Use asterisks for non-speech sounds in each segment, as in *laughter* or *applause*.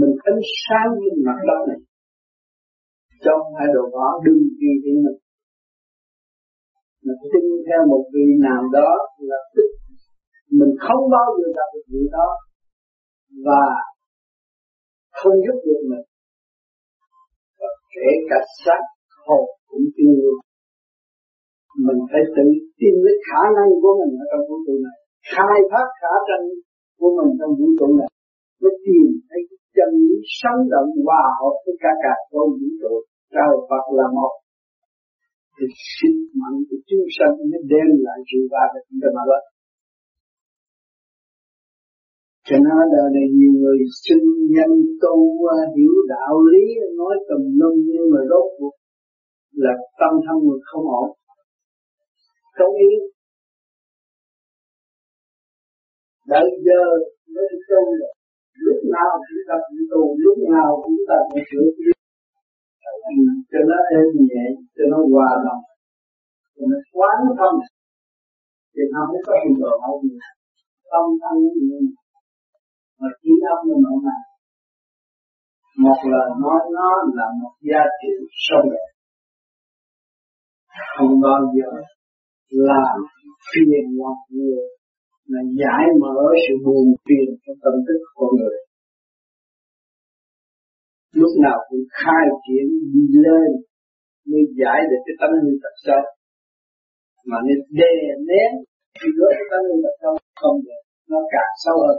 mình thấy sáng trên mặt đất này. Trong hai đồ đó đừng kỳ thị mình. Mình tin theo một vị nào đó là tức. Mình không bao giờ gặp được vị đó và không giúp được mình. Và kể cả xác hồn cũng chưa luôn mình phải tự tin với khả năng của mình ở trong vũ trụ này. Khai thác khả năng của mình trong vũ trụ này. Mới tìm thấy chân lý sống động hòa hợp với cả cả con vũ trụ, trời Phật là một. Thì sức mạnh của chúng sanh mới đem lại sự va chúng cho mà lợi cho nên đời này nhiều người sinh nhân tu hiểu đạo lý, nói tùm lum nhưng mà rốt cuộc là tâm thân người không ổn. Không yên đợi giờ mới tu được lúc nào chúng ta cũng tu lúc nào chúng ta cũng sửa chữa cho nó êm nhẹ, cho nó hòa đồng. Cho nó quán thông thì nó không có hiện tượng hậu gì tâm thân mà trí óc nó mà một là nói nó là một giá trị sâu đẹp không bao giờ làm phiền lòng người là giải mở sự buồn phiền trong tâm thức con người. Lúc nào cũng khai triển đi lên mới giải được cái tâm linh thật sâu mà nên đè nén thì đối với tâm linh thật sâu không được. Nó càng sâu hơn.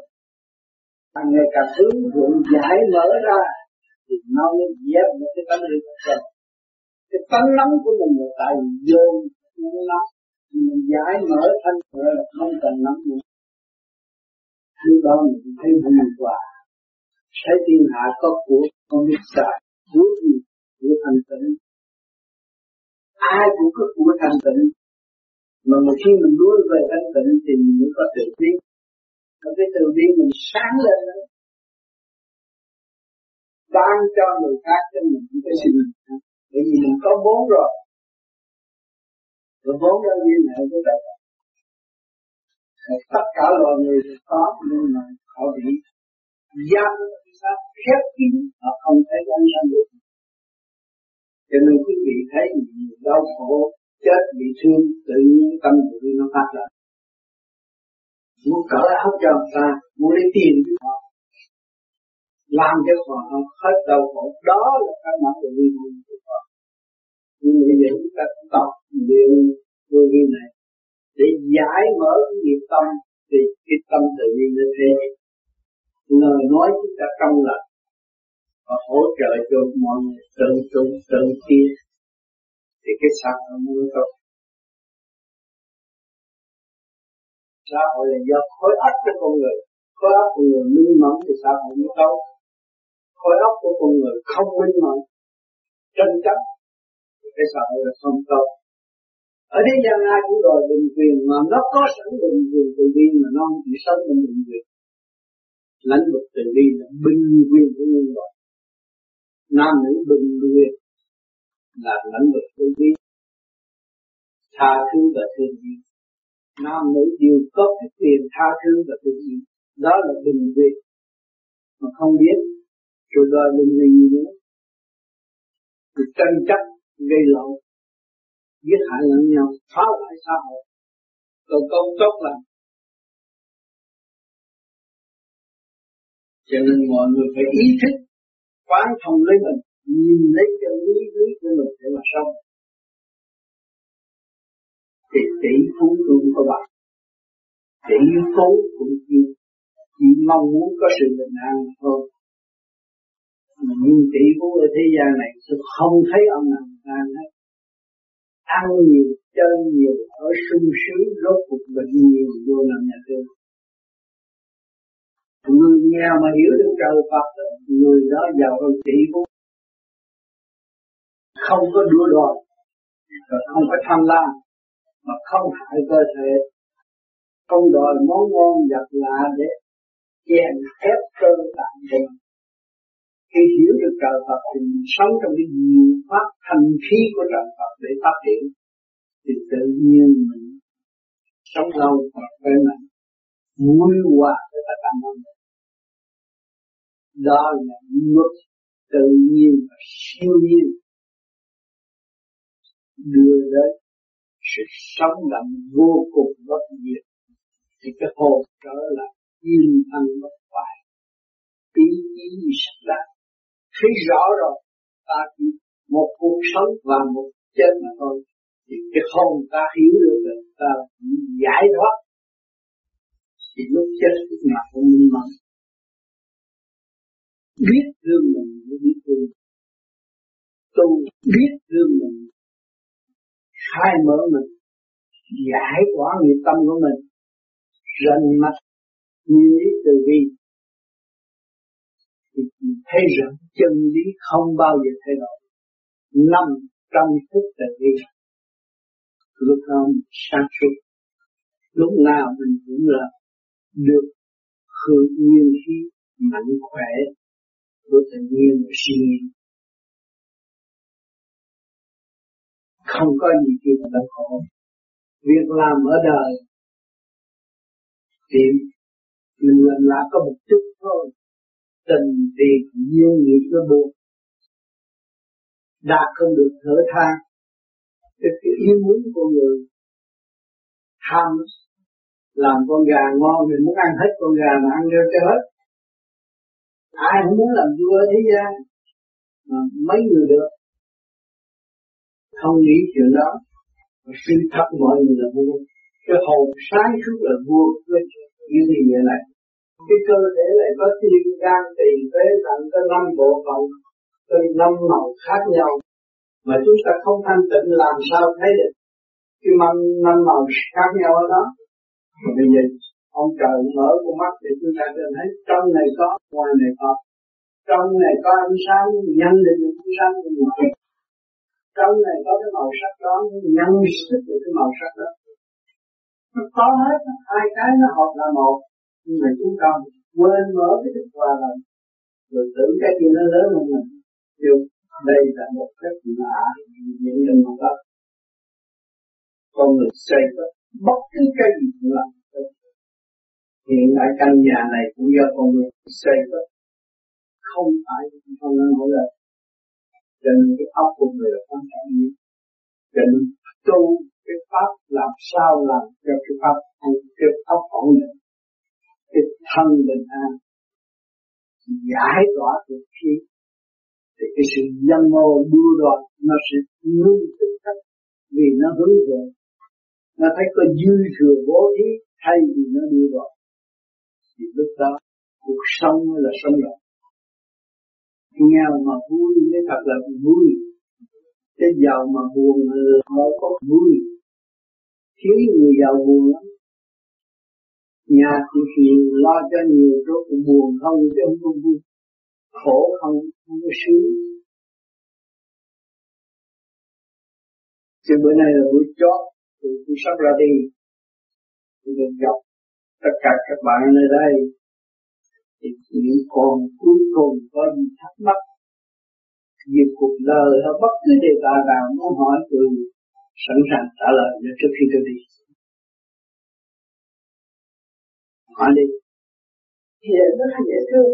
Càng ngày càng hướng thượng giải mở ra thì nó mới dẹp được cái tâm linh thật sâu cái tánh nóng của mình là tại vô nó nóng mình giải mở thanh mở là không cần nắm nữa lúc đó mình thấy vui hòa. Thấy thiên hạ có của, không biết xài của gì? Của thanh tịnh. Ai cũng có của thanh tịnh. Mà một khi mình đuối về thanh tịnh thì mình mới có tự biết và cái tự biết mình sáng lên đó. Ban cho người khác cho mình cũng phải xin. Bởi vì mình có vốn rồi rồi vốn đơn viên này có đạo Phật tất cả loài người có, nhưng mà họ bị giam pháp khép kín họ không thấy ánh sáng được. Cho nên quý vị thấy nhiều đau khổ, chết bị thương, tự nhiên tâm tự nhiên nó phát ra. Muốn cởi áo cho người ta, muốn lấy tiền của họ, làm cho họ hết đau khổ. Đó là cái mà tự nhiên của họ nhưng bây giờ chúng ta tập luyện vô vi này để giải mở cái nghiệp tâm, thì cái tâm tự nhiên nó thế. Lời nói chúng ta trong lành và hỗ trợ cho mọi người tự tu tự tiến thì cái xã hội mới tốt xã hội là do khối óc của con người. Khối óc của người minh mẫn thì xã hội mới tốt. Khối óc của con người không minh mẫn. Tranh chấp cái xã hội là không tốt ở thế gian ai cũng đòi bình quyền mà nó có sẵn bình quyền tự nhiên mà nó không chỉ sống trong bình quyền. Lãnh vực từ nhiên là bình quyền của nhân loại. Nam nữ bình quyền là lãnh vực từ nhiên tha thứ và thương yêu. Nam nữ đều có cái quyền tha thứ và thương yêu. Đó là bình quyền. Mà không biết, rồi đòi bình quyền gì nữa? Thì tranh chấp gây lộn giết hại lẫn nhau phá hoại xã hội. Còn công tốt lành cho nên mọi người phải ý thức quán thông lấy mình nhìn lấy chân lý lý của mình để mà sống. Thì tỷ phú cũng có bạn tỷ phú cũng chỉ, chỉ mong muốn có sự bình an thôi mà nhưng tỷ phú ở thế gian này tôi không thấy ông nào đang hết. Ăn nhiều, chơi nhiều, ở sung sướng, rốt cuộc bệnh nhiều, vô làm nhà thương người nghèo mà hiểu được trời Phật, người đó giàu hơn tỷ phú. Không có đua đòi và không có tham lam, mà không hại cơ thể. Không đòi món ngon vật lạ để chèn ép cơ tạng mình khi hiểu được trời Phật thì mình sống trong cái nhiều pháp thành khí của trời Phật để phát triển. Thì tự nhiên mình sống lâu và khỏe mạnh, vui hòa với tất cả mọi người. Đó là luật tự nhiên và siêu nhiên đưa đến sự sống động vô cùng bất diệt. Thì cái hồn trở lại yên thân bất hoại, ý chí sạch lạc thấy rõ rồi, ta chỉ một cuộc sống và một chết mà thôi. Thì cái hồn ta hiểu được là ta giải thoát. Thì lúc chết lúc nào cũng minh mẫn. Biết thương mình mới biết thương. Tu biết thương mình. Khai mở mình. Giải tỏa nghiệp tâm của mình. Rành mạch như lý từ bi thì thấy rằng chân lý không bao giờ thay đổi. Nằm trong phút tự nhiên lúc đó sáng suốt. Lúc nào mình cũng là được hưởng nguyên khí mạnh khỏe của tự nhiên và siêu nhiên. Không có gì kêu là khổ. Việc làm ở đời, thì mình làm lại có một chút thôi tình việc duyên nghiệp nó buộc đạt không được thở than cái, cái yêu muốn của người tham làm con gà ngon thì muốn ăn hết con gà mà ăn được cho hết. Ai cũng muốn làm vua thế gian mà mấy người được. Không nghĩ chuyện đó. Suy thật mọi người là vua. Cái hồn sáng suốt là vua. Cái như thế này cái cơ thể này có tim gan tỳ phế thận có năm bộ phận, có năm màu khác nhau. Mà chúng ta không thanh tịnh làm sao thấy được? Cái măng, năm màu khác nhau ở đó. Mà bây giờ, ông trời mở con mắt thì chúng ta sẽ thấy trong này có, ngoài này có. Trong này có ánh sáng nhân lên ánh sáng bên ngoài. Trong này có cái màu sắc đó nhân sức được cái màu sắc đó. Nó có hết, hai cái nó hợp là một nhưng mà chúng ta quên mở cái thức qua rồi rồi tưởng cái gì nó lớn hơn mình. Nhưng đây là một cách lạ những nhân mà đó con người xây bất bất cứ cái gì cũng làm hiện tại căn nhà này cũng do con người xây bất không phải con người mỗi lần cho nên cái óc của người là quan trọng nhất. Cho nên tu cái pháp làm sao làm cho cái pháp cái óc ổn định thân bình an, giải tỏa được khí thì cái sự dân mô đua đòi nó sẽ luôn tích cách vì nó hướng về nó thấy có dư thừa bố thí thay vì nó đua đòi thì lúc đó, cuộc sống là sống động. Nghèo mà vui mới thật là vui, cái giàu mà buồn là có vui. Thiếu người giàu buồn lắm nhà chịu nhiều lo cho nhiều rồi cũng buồn không, chứ không có vui. Khổ không không có sướng. Chứ bữa nay là buổi chót tôi tôi sắp ra đi. Tôi được gặp tất cả các bạn ở đây. Thì những còn cuối cùng có gì thắc mắc về cuộc đời, hay bất cứ đề tài nào muốn hỏi tôi, sẵn sàng trả lời cho trước khi tôi đi. Hỏi đi. Thì rất là dễ thương.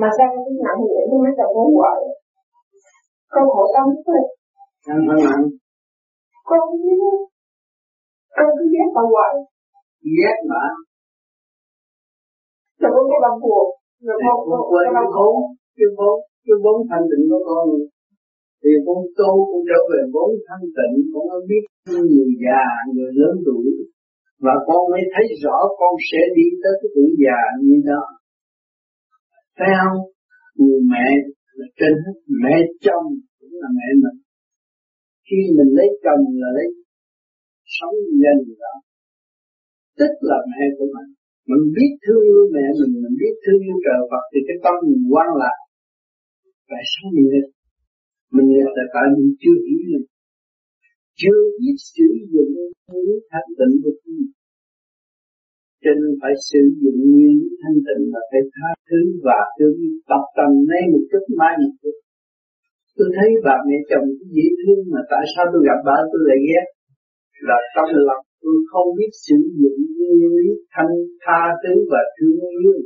Mà sao cái nặng vậy nó mới chồng muốn hoài? Con khổ tâm thôi Nặng phải nặng con biết con cứ ghét bà hoài. Ghét mà. Rồi con cái bằng buồn. Rồi con con quên cái vốn cái vốn cái vốn thanh tịnh của con. Thì con tu con trở về vốn thanh tịnh con mới biết người già người lớn tuổi và con mới thấy rõ con sẽ đi tới cái tuổi già như đó thấy không? Người mẹ là trên hết, mẹ chồng cũng là mẹ mình. Khi mình lấy chồng là lấy sống gia đình đó. Tức là mẹ của mình. Mình biết thương yêu mẹ mình mình biết thương yêu trời Phật, thì cái tâm mình quan lại tại sao mình nghịch mình nghịch là tại mình chưa hiểu mình chưa biết sử dụng nguyên thanh tịnh của mình cho nên phải sử dụng nguyên thanh tịnh là phải tha thứ và thương tập tầm nay một chút mai một chút. Tôi thấy bà mẹ chồng dễ thương mà tại sao tôi gặp bà tôi lại ghét? Là trong lòng tôi không biết sử dụng nguyên lý thanh tha thứ và thương yêu.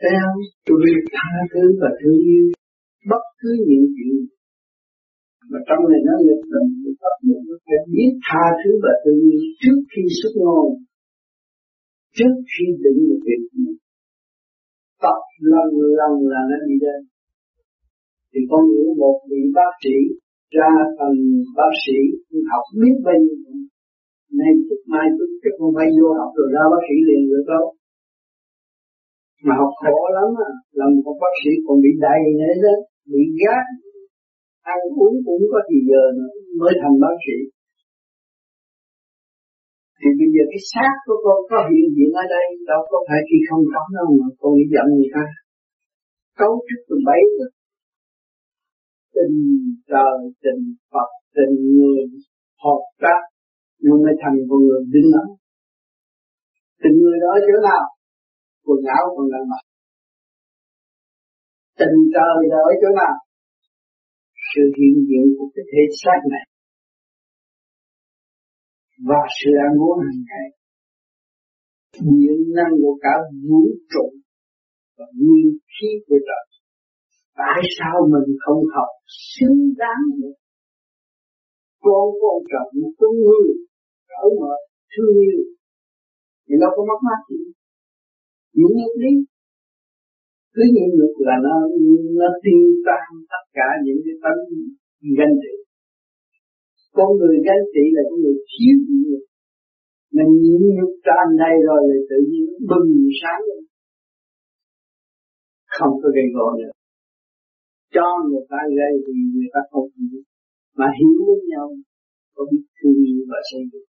Thấy không? Tôi biết tha thứ và thương yêu bất cứ những chuyện mà trong này nó nghịch tình thì Phật một nó phải biết tha thứ và tự nhiên trước khi xuất ngôn, trước khi định một việc tập lần lần là nó đi lên. Thì con hiểu một vị bác sĩ, ra thành bác sĩ học biết bao nhiêu nay chút mai chút chắc không phải vô học rồi ra bác sĩ liền được đâu. Mà học khổ lắm à làm một bác sĩ còn bị đầy nữa đó, bị gác ăn uống cũng có thì giờ nữa mới thành bác sĩ. Thì bây giờ cái xác của con có hiện diện ở đây đâu có phải khi không có đâu mà con đi giận người ta. Cấu trúc từ bấy, rồi tình trời tình Phật tình người hợp tác nhưng mới thành con người đứng đó tình người đó chỗ nào? Quần áo còn đang mặc. Tình trời là ở chỗ nào? Sự hiện diện của cái thế xác này và sự ăn uống hàng ngày. Điện năng của cả vũ trụ và nguyên khí của trời. Tại sao mình không học xứng đáng nữa? Con quan trọng con người cỡ mở, thương yêu. Thì nó có mất mát gì? Những nhân lý cứ nhịn nhục là nó nó tiêu tan tất cả những cái tánh ganh tị. Con người ganh tị là con người thiếu nhịn nhục mình nhịn nhục tràn đầy rồi thì tự nhiên nó bừng sáng lên. Không có gây gỗ nữa. Cho người ta gây thì người ta không hiểu. Mà hiểu với nhau, có biết thương yêu và xây dựng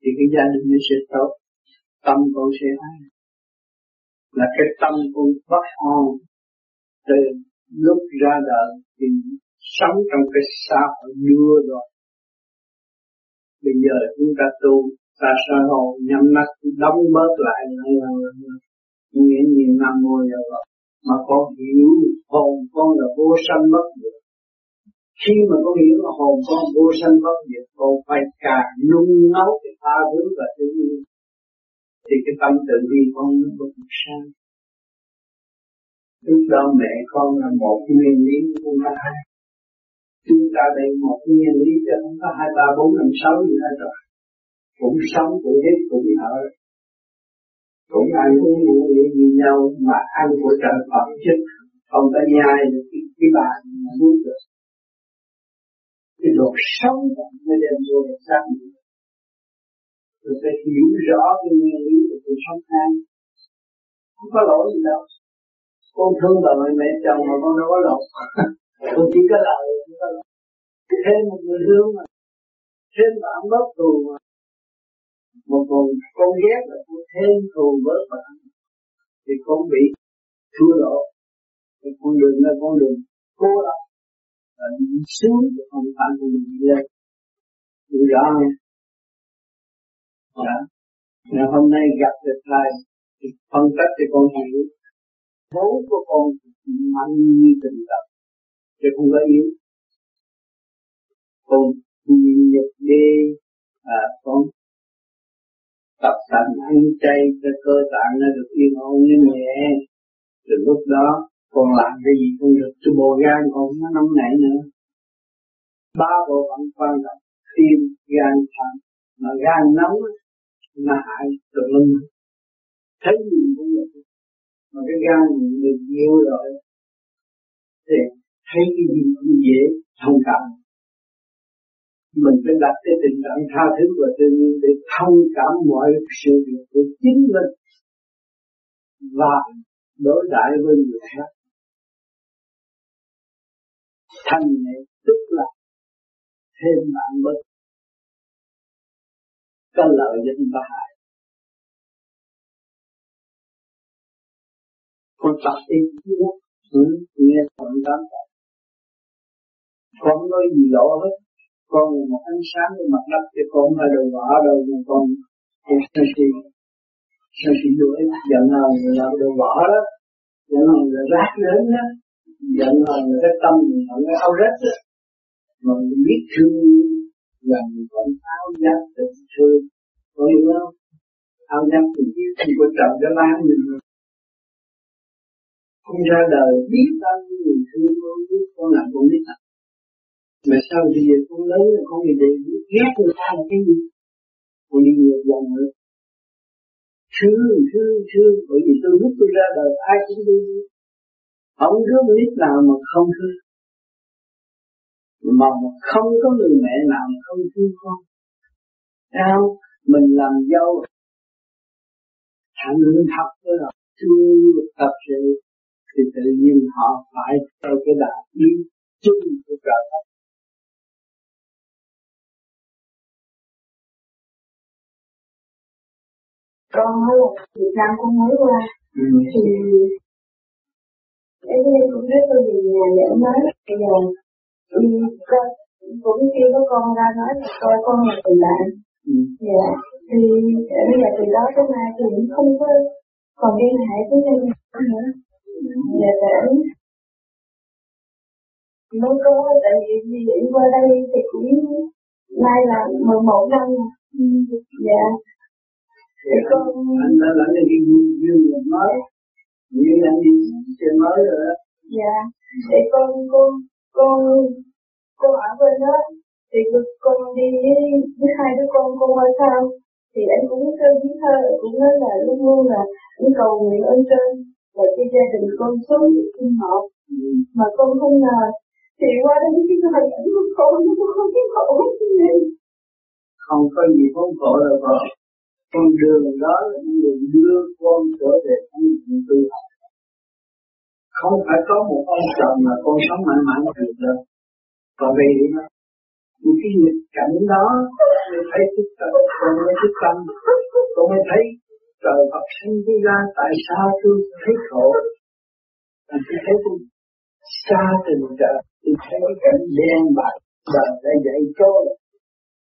thì cái gia đình nó sẽ tốt, tâm con sẽ an là cái tâm con bất an từ lúc ra đời thì sống trong cái xã hội đưa rồi. Bây giờ chúng ta tu, ta sơ hồ nhắm mắt, đóng bớt lại là nghĩa nhiều năm ngồi rồi mà con hiểu hồn con là vô sanh bất diệt. Khi mà con hiểu là hồn con vô sanh bất diệt, con phải càng nung nấu cái tha thứ và tự nhiên thì cái tâm tự bi con nó bừng sang, lúc đó mẹ con là một nguyên lý không có hai. Chúng ta đây một nguyên lý chứ không có hai ba bốn năm sáu gì hết rồi. Cũng sống cũng hết cũng thở cũng ăn uống ngủ nghỉ như nhau mà ăn của trời Phật chứ không có nhai được cái, cái bàn mà nuốt được. Cái đồ sống mới đem vô được xác rồi phải hiểu rõ cái nguyên lý của cuộc sống an. Không có lỗi gì đâu. Con thương bà mẹ mẹ chồng mà con đâu có lỗi. *laughs* Con chỉ có lợi không có lỗi. Thêm một người thương mà. Thêm bạn bớt thù mà. Một con con ghét là con thêm thù bớt bạn thì con bị thua lỗ. Thì con đường là con đường cố lắm. Là đi xuống không phải con đường đi lên. Hiểu rõ không dạ. Ngày hôm nay gặp được thầy thì phân tích thì con hiểu. Vốn của con mạnh như tình tập chứ không có yếu. Con nhìn nhật đi à con tập thành ăn chay cho cơ tạng nó được yên ổn như nhẹ. Từ lúc đó, con làm cái gì cũng được. Cho bộ gan con nó nóng nảy nữa. Ba bộ phận quan trọng tim gan thận mà gan nóng nó hại tùm lum thấy gì cũng được mà cái gan mình được nhiều rồi, thì thấy cái gì cũng dễ, thông cảm. Mình phải đặt cái tình trạng tha thứ và tự nhiên để thông cảm mọi sự việc của chính mình và đối đãi với người khác. Thành này tức là thêm bạn mình có lợi cho chúng ta hại. Con tập đi ừ, nghe phần tám tập con nói gì lộ hết. Con là một ánh sáng trên mặt đất chứ con là đồ vỏ đâu mà con. Con sân si sân si đuổi giận hờn là đồ vỏ đó. Giận hờn là rác đến đó. Giận hờn là cái tâm mình hận cái áo rách đó. Mà mình biết thương gần còn áo giáp tình thương có hiểu không áo giáp tình biết thì quan trọng cho lan mình không ra đời biết bao nhiêu người thương con biết con làm con biết thật. Mà sao bây giờ con lớn rồi con bị đề ghét người ta là cái gì? Con đi ngược dòng nữa. Thương, thương, thương. Bởi vì tôi lúc tôi ra đời ai cũng thương. Không đứa biết nào mà không thương. Mà không có người mẹ nào mà không thương con. Sao? Mình làm dâu thành thật đó là thương thật sự thì tự nhiên họ phải theo cái đạo đi chung của trời đất con mới Việt Nam con mới qua ừ. thì em cũng biết tôi nhà để nói bây giờ ừ, con cũng kêu có con ra nói coi con là tình bạn ừ. dạ. Thì bây giờ từ đó tới nay thì cũng không có còn liên hệ với nhau nữa. Dạ để mới có tại vì đi diễn qua đây thì cũng nay là 11 năm dạ. Thì con anh đã lãnh được cái duyên mới duyên anh đi chơi mới rồi đó. Dạ. Để con con con con ở bên đó thì con đi với, với hai đứa con con qua sao thì anh cũng thơ viết thơ cũng nói là luôn luôn là anh cầu nguyện ơn trên. Và cho gia đình con sống sinh họ mà con không ngờ thì qua đến cái hình ảnh của con nó không biết khổ. Không có gì không khổ đâu con. Con đường đó là đường đưa con trở về thanh tu học không phải có một ông chồng là con sống mạnh mẽ được. Đâu còn vì những cái nghịch cảnh đó mới thấy thức tâm con mới thức tâm. Con mới thấy trời Phật sinh đi ra tại sao tôi thấy khổ. Mà tôi thấy tôi xa tình trời tôi thấy cái cảnh đen bạc đời đã dạy tôi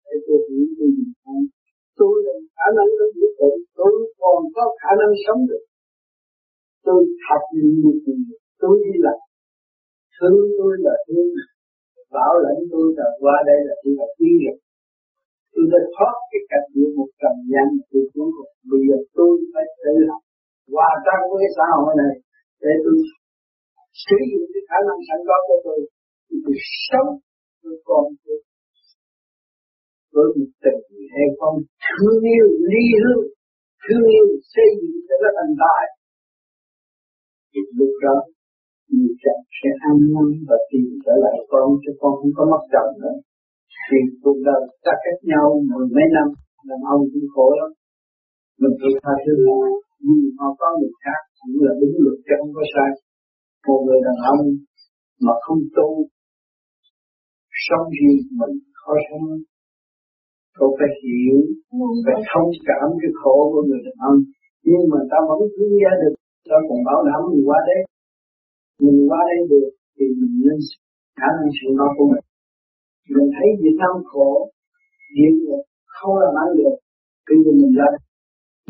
để tôi hiểu tôi gì. Không tôi là khả năng trong vũ trụ tôi còn có khả năng sống được tôi học nhiều gì tôi đi làm thương tôi là thương bảo lãnh tôi là qua đây là tôi học đi rồi tôi đã thoát cái cảnh địa một trầm nhanh tôi xuống rồi bây giờ tôi phải tự học hòa trong với xã hội này để tôi sử dụng cái khả năng sẵn có của tôi. Thì tôi sống tôi còn tôi. Với một tình hay không? Thương yêu, ly hương. Thương yêu xây dựng cho nó thành đại thì lúc đó người chồng sẽ an năn và tìm trở lại con cho con không có mất chồng nữa thì cuộc đời ta cách nhau mười mấy năm đàn ông cũng khổ lắm mình tự tha thứ họ vì họ có người khác cũng là đúng luật chứ không có sai một người đàn ông mà không tu sống gì mình khó sống Cậu phải hiểu, phải thông cảm cái khổ của người đàn ông. Nhưng mà ta vẫn thương gia được ta còn bảo đảm mình qua đây. Mình qua đây được thì mình nên khả năng sự nó của mình. Mình thấy Việt Nam khổ, việc không làm ăn được. Bây giờ mình ra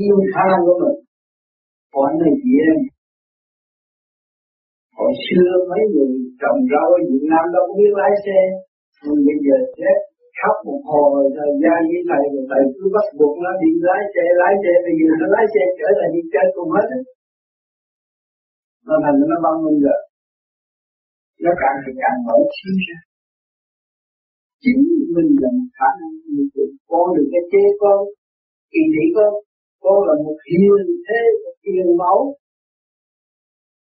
yêu khả năng của mình. Còn này chị em, hồi xưa mấy người trồng rau ở Việt Nam đâu có biết lái xe, nhưng bây giờ chết khóc một hồi thời gian với thầy rồi thầy cứ bắt buộc nó đi lái xe lái xe bây giờ nó lái xe trở lại đi chơi cùng hết nó thành nó văn minh rồi nó càng thì càng mở trí ra. Chính mình là một khả năng mình vậy. Con đừng cái chế con kỳ thị con con là một hiền thế, một hiền mẫu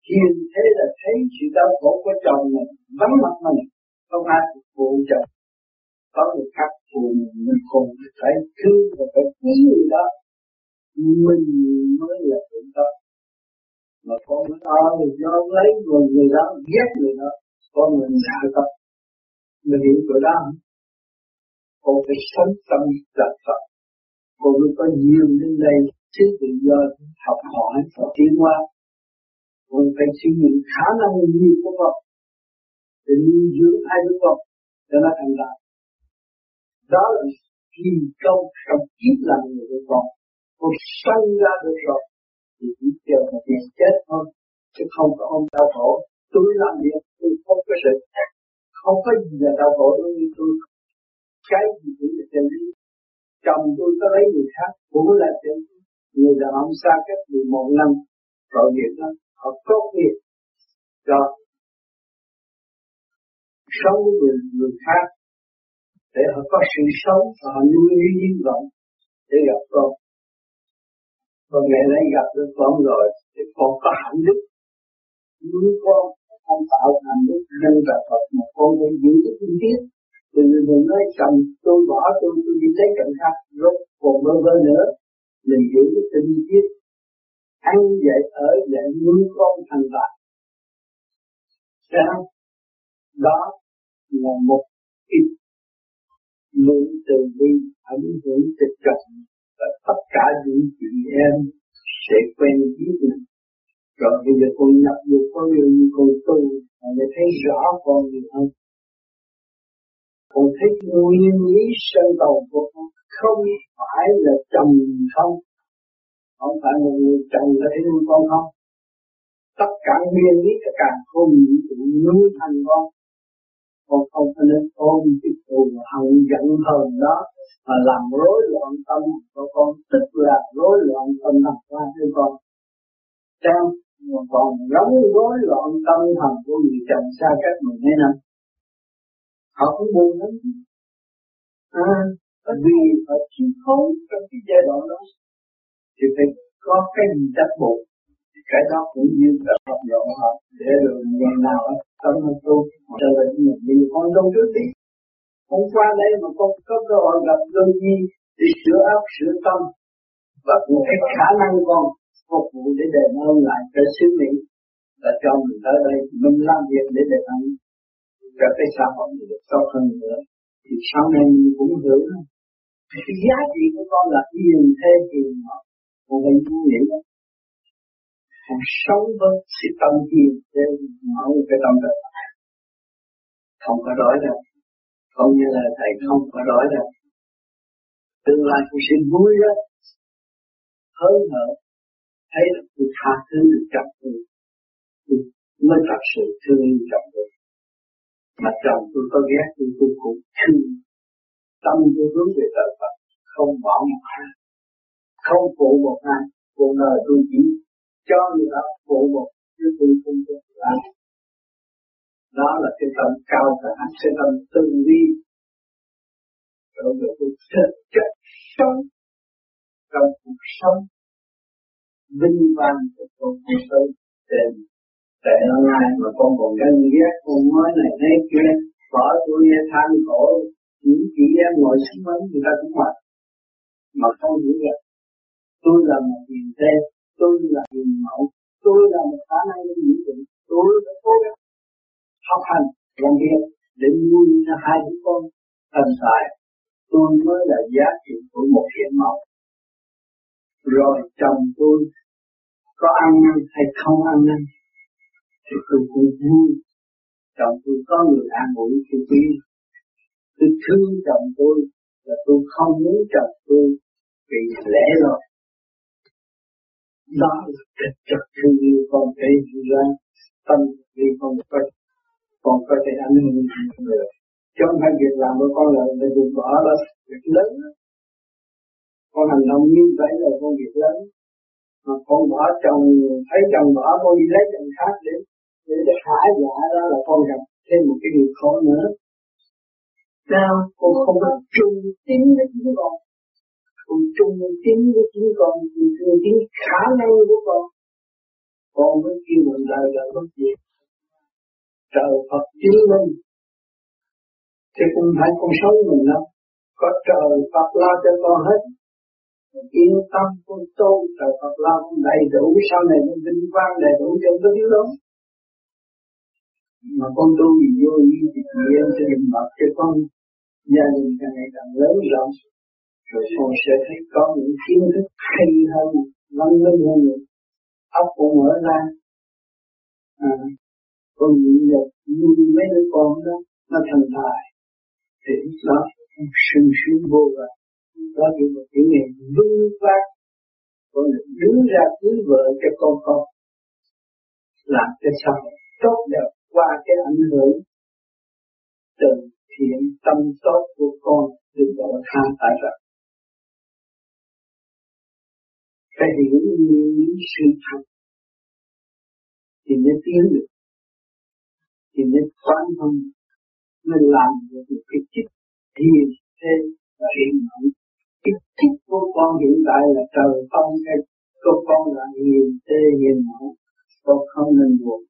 hiền thế là thấy sự đau khổ của chồng mình vắng mặt mình, không ai phục vụ chồng. Có được khắc phù mình còn phải thương và phải quý người đó. Mình mới là tự đó mà con người to thì do lấy người người đó, ghét người đó, con mình hạ tập mình hiểu chỗ đó. Con phải sống tâm tập Phật. Con mới có nhiều đến đây, chứ tự do, học hỏi và tiến hóa. Con phải sử dụng khả năng nhiều của con để nuôi dưỡng hai đứa con cho nó thành đạt. Đó là kỳ công trong kiếp làm người của con con sanh ra được rồi thì chỉ chờ một ngày chết thôi chứ không có ông đau khổ. Tôi làm việc tôi không có sự không có gì là đau khổ đối với tôi. Cái gì cũng là chân lý. Chồng tôi có lấy người khác cũng là chân lý. Người đàn ông xa cách 11 năm tội nghiệp đó họ tốt nghiệp. Cho sống với người, người khác để họ có sự sống và họ nuôi hy vọng để gặp con con ngày đã gặp được con rồi, thì con có hạnh đức Nếu con không tạo hạnh đức nhân và Phật mà con phải giữ cái tinh tiết từ người nói, chồng tôi bỏ tôi tôi đi tới cảnh khác rồi còn vơ vơ nữa. Mình giữ cái tinh tiết ăn dạy ở dạy nuôi con thành đạt sao đó là một ít lượng từ bi ảnh hưởng trực trọng và tất cả những chị em sẽ quen biết mình. Rồi bây giờ con nhập được con người như con tu mà để thấy rõ con nhiều hơn. Con thấy nguyên lý sân tồn của con không phải là chồng không. Không phải một người chồng đã thấy nuôi con không. Tất cả nguyên lý cả càng không những nuôi thành con con không có nên ôm cái thù hận giận hờn đó mà làm rối loạn tâm của con tức là rối loạn tâm thần qua cho con. Sao mà còn giống rối loạn tâm thần của người chồng xa cách mình thế nào họ cũng buồn lắm. À, vì họ chịu khốn trong cái giai đoạn đó. Thì phải có cái gì đắc buộc cái đó cũng như là học dọn họ để rồi ngày nào tâm hơn tu trở về mình vì con đâu trước đi hôm qua đây mà con có cơ hội gặp lương nhi thì sửa óc, sửa tâm và cũng cái khả năng con phục vụ để đền ơn lại cho sứ mệnh và cho mình tới đây, mình làm việc để đền ơn cho cái xã hội được tốt hơn nữa. Thì sau này mình cũng hiểu cái giá trị của con là hiền thế hiền họ con phải nghĩ đó hãy sống với sự tâm hiền để mở cái tâm đó không có đói đâu. Không như là thầy, không có đói đâu. Tương lai cũng sẽ vui đó. Hơn hở. Thấy là tôi tha thứ được chồng tôi mới thật sự thương yêu chồng tôi. Mà chồng tôi có ghét thì tôi cũng thương. Tâm tôi hướng về trời Phật không bỏ một ai. Không phụ một ai. Cuộc đời tôi chỉ cho người đó phụ một chứ tôi không có làm đó là cái tâm cao cả cái tâm tư bi trở về cuộc thực chất sống trong cuộc sống vinh quang của con cuộc sống. Trên để ở ngay mà con còn ganh ghét, con nói này nói kia, bỏ tôi nghe than khổ, những chị em ngồi xuống mấy người ta cũng mặt mà không hiểu được tôi là một hiền tên tôi là hình mẫu. Tôi là một khả năng trong những chuyện tôi đã cố gắng học hành, làm việc để nuôi hai đứa con thành tài. Tôi mới là giá trị của một hiện mẫu. Rồi chồng tôi có ăn năn hay không ăn năn thì tôi cũng vui. Chồng tôi có người an ủi tôi quý tôi thương chồng tôi là tôi không muốn chồng tôi bị lẽ rồi đó là thực chất thương yêu con thể ra tâm vì con có con có thể ảnh hưởng người. Chứ không phải việc làm của con là để buồn bỏ đó việc lớn con hành động như vậy là con việc lớn. Mà con bỏ chồng thấy chồng bỏ con đi lấy chồng khác để để để hả dạ đó là con gặp thêm một cái điều khó nữa. Sao? Con không có chung tín với chính con con chung tín với chính con chung tín khả năng của con. Con mới kêu mình đời là bất diệt trời Phật chứng minh. Thì cũng phải con sống mình đâu. Có trời Phật lo cho con hết. Yên tâm, con tu trời Phật lo con đầy đủ. Sau này con vinh quang đầy đủ cho cái điều đó. Mà con tu gì vô ý thì chị em sẽ đừng mặc cho con. Gia đình càng ngày càng lớn rộng rồi con sẽ thấy có những kiến thức hay hơn văn minh hơn ốc óc con mở ra. À, con nhịn nhục nuôi mấy đứa con đó nó thành tài. Thì đó sung sướng vô vàn. Đó là một kiểu này vinh vác con được đứng ra cưới vợ cho con con. Làm cho sao tốt đẹp qua cái ảnh hưởng từ thiện tâm tốt của con được đó tha tại rằng phải hiểu những sự thật thì mới tiến được, thì mới quan thông mới làm được cái chức thiền thế và hiện hữu. Cái thích của con hiện tại là trời phong cái của con là hiền tê hiền hữu con không nên buồn.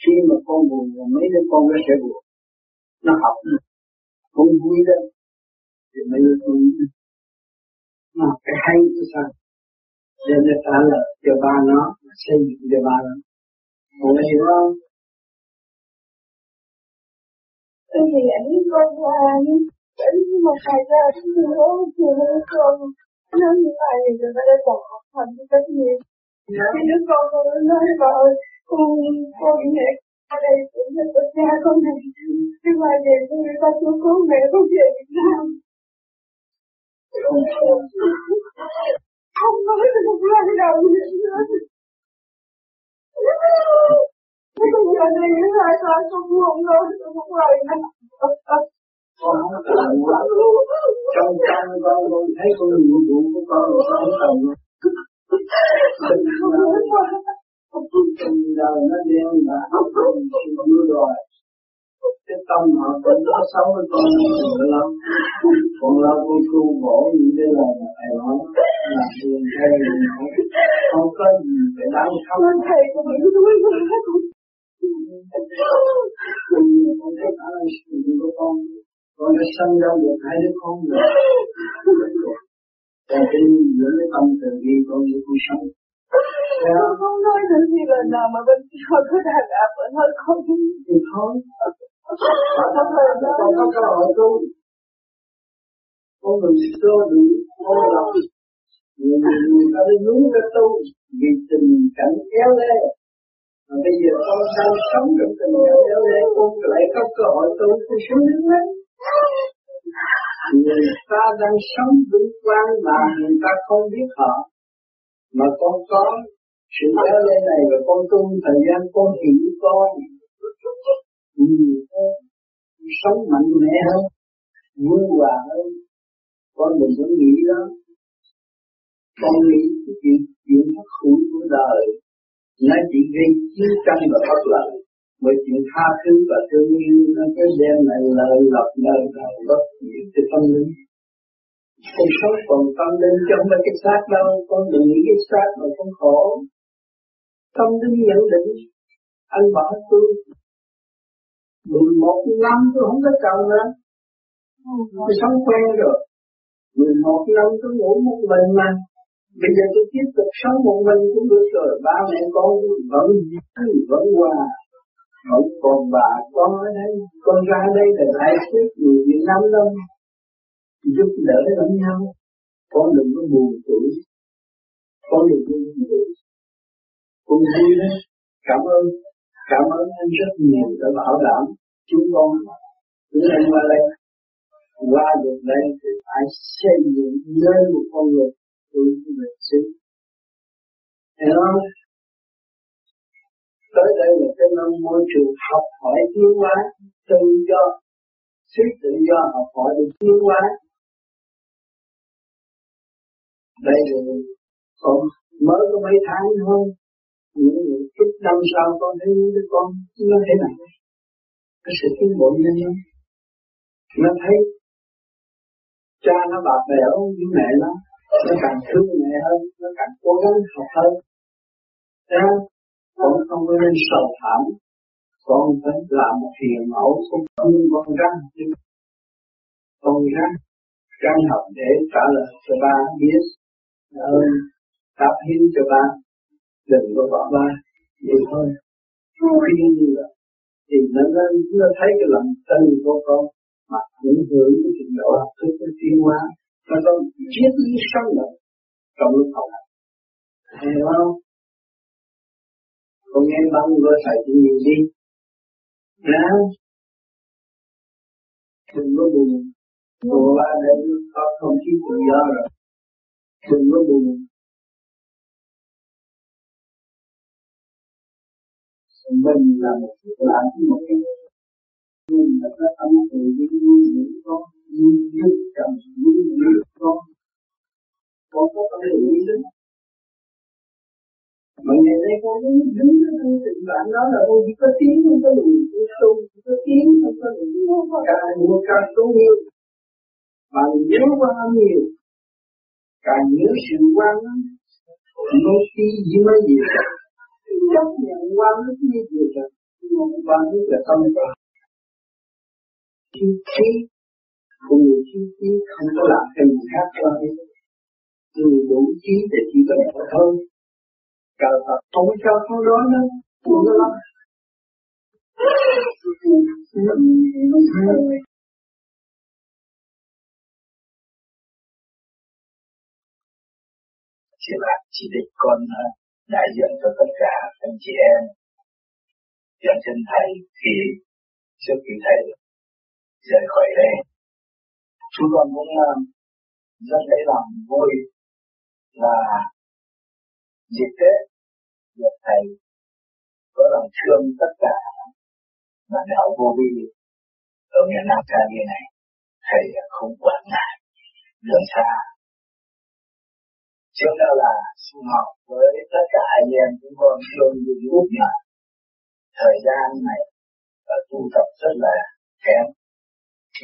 Khi mà con buồn là mấy đứa con nó sẽ buồn. Nó học không vui đâu, thì mấy đứa con nó cái hay của sao? Nên nó trả lời cho ba nó xây dựng cho ba nó. Con hiểu không? Cái gì ảnh con qua ảnh khai ra cái gì đó thì con. Nó như vậy rồi nó đã bỏ thành cái gì cái đứa con nó nói ơi con con mẹ ở đây cũng là của cha con này nhưng mà về con ta chưa có mẹ con về Việt Nam không nói được một lời nào nữa Thế bây giờ này những là con không muốn nói được một lời nữa con không cần trong căn con con thấy con nhiệm vụ của con con không cần Tình đời nó đen mà không chịu rồi cái tâm họ vẫn có sống với con được lắm. Còn lo con tu bổ những cái lời mà thầy nói là hiền hay không có gì phải đáng khóc. Thầy có bị đuối quá con thấy ai sự của con. Con đã sinh ra được hai đứa con rồi. Còn cái những cái tâm từ bi con như con sống không nói được gì lần nào mà bên kia có đàn áp ở hơi không thì thôi con có cơ hội tu con mình xưa đủ con lập người người ta đi đúng cái tu vì tình cảnh kéo lê mà bây giờ con đang sống trong tình cảnh kéo lê con lại có cơ hội tu con xuống đứng lên người ta đang sống vững quan mà người ta không biết họ mà con có sự kéo lê này và con tu thời gian con hiểu con nhiều hơn sống mạnh mẽ hơn vui hòa hơn. Con đừng có nghĩ đó con nghĩ cái chuyện chuyện thất hữu của đời, nó chỉ gây chiến tranh và bất lợi. Bởi chuyện tha thứ và thương yêu nó cái đem lại lợi lộc đời đời bất diệt cho tâm linh. Con sống còn tâm linh, chứ không phải cái xác đâu. Con đừng nghĩ cái xác mà con khổ. Tâm linh nhận định, anh bỏ tôi một năm tôi không có chồng nữa. Tôi sống quen rồi. Mười một năm tôi ngủ một mình mà. Bây giờ tôi tiếp tục sống một mình cũng được rồi. Ba mẹ con vẫn vẫn hòa. Vẫn còn bà con ở đây. Con ra đây là đại sứ người Việt Nam đâu. Giúp đỡ lẫn nhau. Con đừng có buồn tuổi con đừng có buồn tuổi con vui đấy cảm ơn cảm ơn anh rất nhiều đã bảo đảm chúng con chúng em qua đây. Qua được đây thì phải xây dựng nên một con người tu về xứ hiểu không tới đây là cái năm môi trường học hỏi tiến hóa, tự do sức tự do học hỏi được tiến hóa. Đây là còn mới có mấy tháng thôi những những chút năm sau con thấy những đứa con nó thế này cái sự tiến bộ nhanh lắm nó thấy cha nó bạc bẽo với mẹ nó nó càng thương mẹ hơn, nó càng cố gắng học hơn. Thế? Con không có nên sầu thảm, Con phải làm một hiền mẫu, Con thương con răng Con răng Răng học để trả lời cho ba biết ơn đáp hiến cho ba. Đừng có bỏ ba Vậy thôi. Khi như vậy Thì nó, nó, nó thấy cái lòng tin của con Mà ảnh hưởng cái trình độ học thức cái tiến hóa. Nó có triết lý sống động Trong lúc học hành. Hay không? con nghe băng vừa thầy thì nhiều đi. Nha. Đừng có buồn. Buồn ba để có không khí tự do rồi. Đừng có buồn. Mình là một chút của một cái Mình là cái tâm tự nhiên nuôi dưỡng con Nuôi dưỡng chồng nuôi dưỡng con Con có tâm cái lý đó mà ngày nay con muốn đứng ở tình bạn đó là con chỉ có tiếng, không có lùi không tu chỉ có tiếng, không có lùi càng mua càng tu nhiều. Mà nhớ qua nhiều càng nhớ sự quan nó khi gì mới gì chấp nhận quan nó như vừa rồi nhưng quan nó là tâm chi khí của người chi khí không có làm cho người khác cho hết người đủ trí thì chỉ có một thôi trời Phật không cho con nói nữa buồn lắm Chị là chỉ định con ờ, đại diện cho tất cả anh chị em dẫn chân thầy khi trước khi thầy rời khỏi đây chúng con muốn ờ, rất lấy lòng vui là dịp Tết được thầy có lòng thương tất cả bạn đạo vô vi ở miền Nam Ca này. Thầy không quản ngại đường xa chúng đó là xung học với tất cả anh em chúng con luôn những lúc mà thời gian này và tu tập rất là kém.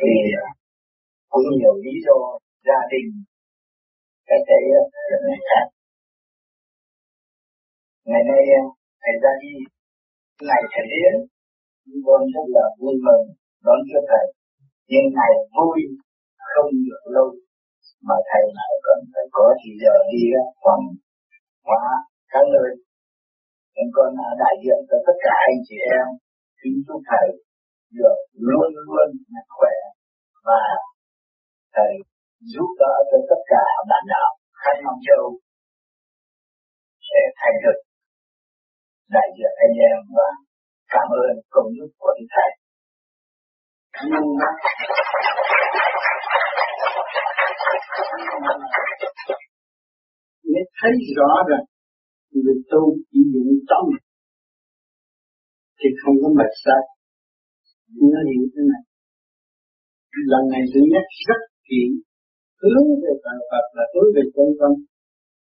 Vì à, cũng nhiều lý do gia đình, cái cái chuyện này khác. Ngày nay à, thầy ra đi, ngày thầy đến, chúng con rất là vui mừng đón cho thầy nhưng ngày vui không được lâu mà thầy nào cần phải có thì giờ đi phòng hóa các nơi. Nên con đại diện cho tất cả anh chị em, kính chúc thầy được luôn luôn mạnh khỏe và thầy giúp đỡ cho tất cả bạn đạo khắp Nam Châu sẽ thành được đại diện anh em và cảm ơn công đức của thầy. Cảm ơn thấy rõ rằng người tu chỉ dụng tâm thì không có mệt sai. Nó hiểu thế này. Lần này tôi nhắc rất kỹ. Hướng về Phật Phật là hướng về chân tâm.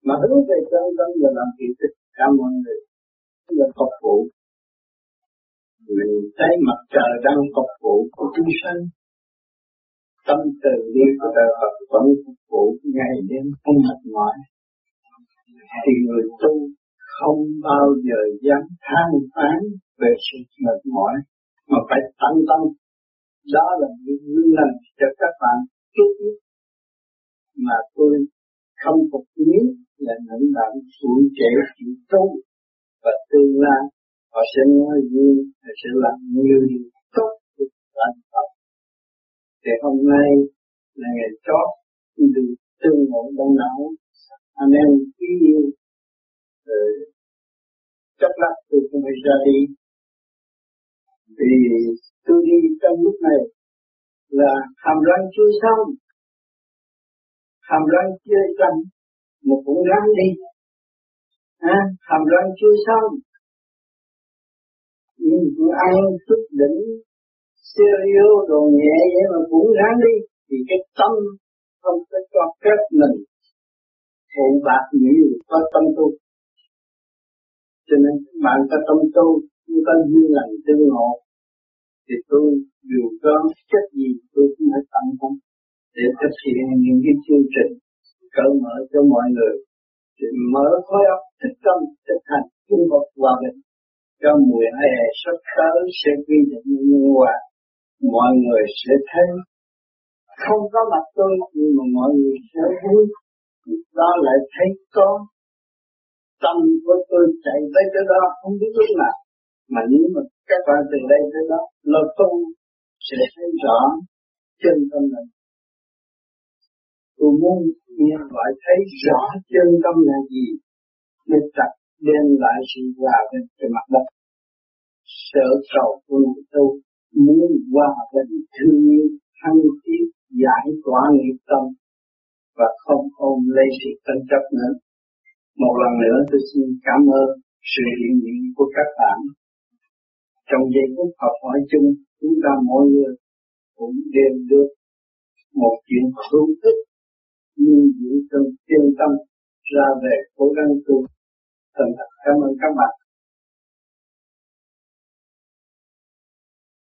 Mà hướng về chân tâm là làm việc tất cả mọi người. Là phục vụ. Mình thấy mặt trời đang phục vụ của chúng sanh tâm từ bi của trời Phật vẫn phục vụ ngày đêm không mệt mỏi thì người tu không bao giờ dám than phán về sự mệt mỏi, mà phải tăng tâm. Đó là những gương lành cho các bạn chút nhất mà tôi không phục lý là những bạn tuổi trẻ chịu tu và tương lai họ sẽ nói vui họ sẽ làm nhiều điều tốt được lành thân thì hôm nay là ngày chót được tương ngộ đông đảo anh em quý yêu rồi ờ, chắc lát tôi không phải ra đi. Vì tôi đi trong lúc này là hàm răng chưa xong. Hàm răng chưa xong một cũng răng đi. À, hàm răng chưa xong. Nhưng tôi ăn thức đỉnh cereal đồ nhẹ vậy mà cũng ráng đi, thì cái tâm không có cho phép mình phụ bạc nhiều, có tâm tu. Cho nên bạn có tâm tu chúng ta duyên lành tương ngộ, thì tôi dù có chất gì tôi cũng phải tâm tâm để thực hiện những cái chương trình cởi mở cho mọi người. Thì mở khối óc, thích tâm thực hành, chung một hòa bình. Cho mùa hè sắp tới sẽ quy định nhân hòa mọi người sẽ thấy. Không có mặt tôi, nhưng mà mọi người sẽ vui đó lại thấy có tâm của tôi chạy tới cái đó, không biết lúc nào. Mà nếu mà các bạn từ đây tới đó lo tu, sẽ thấy rõ chân tâm này. Tôi muốn nghe gọi thấy rõ chân tâm là gì, để tập đem lại sự hòa bình trên mặt đất. Sở cầu của người tu muốn hòa bình thương yêu thăng tiến, giải tỏa nghiệp tâm và không ôm lấy sự tranh chấp nữa. Một lần nữa tôi xin cảm ơn sự hiện diện của các bạn. Trong giây phút học hỏi chung, chúng ta mỗi người cũng đều được một chuyện hữu ích nhưng giữ trong chân tâm, ra về cố gắng tu. Thân thật cảm ơn các bạn.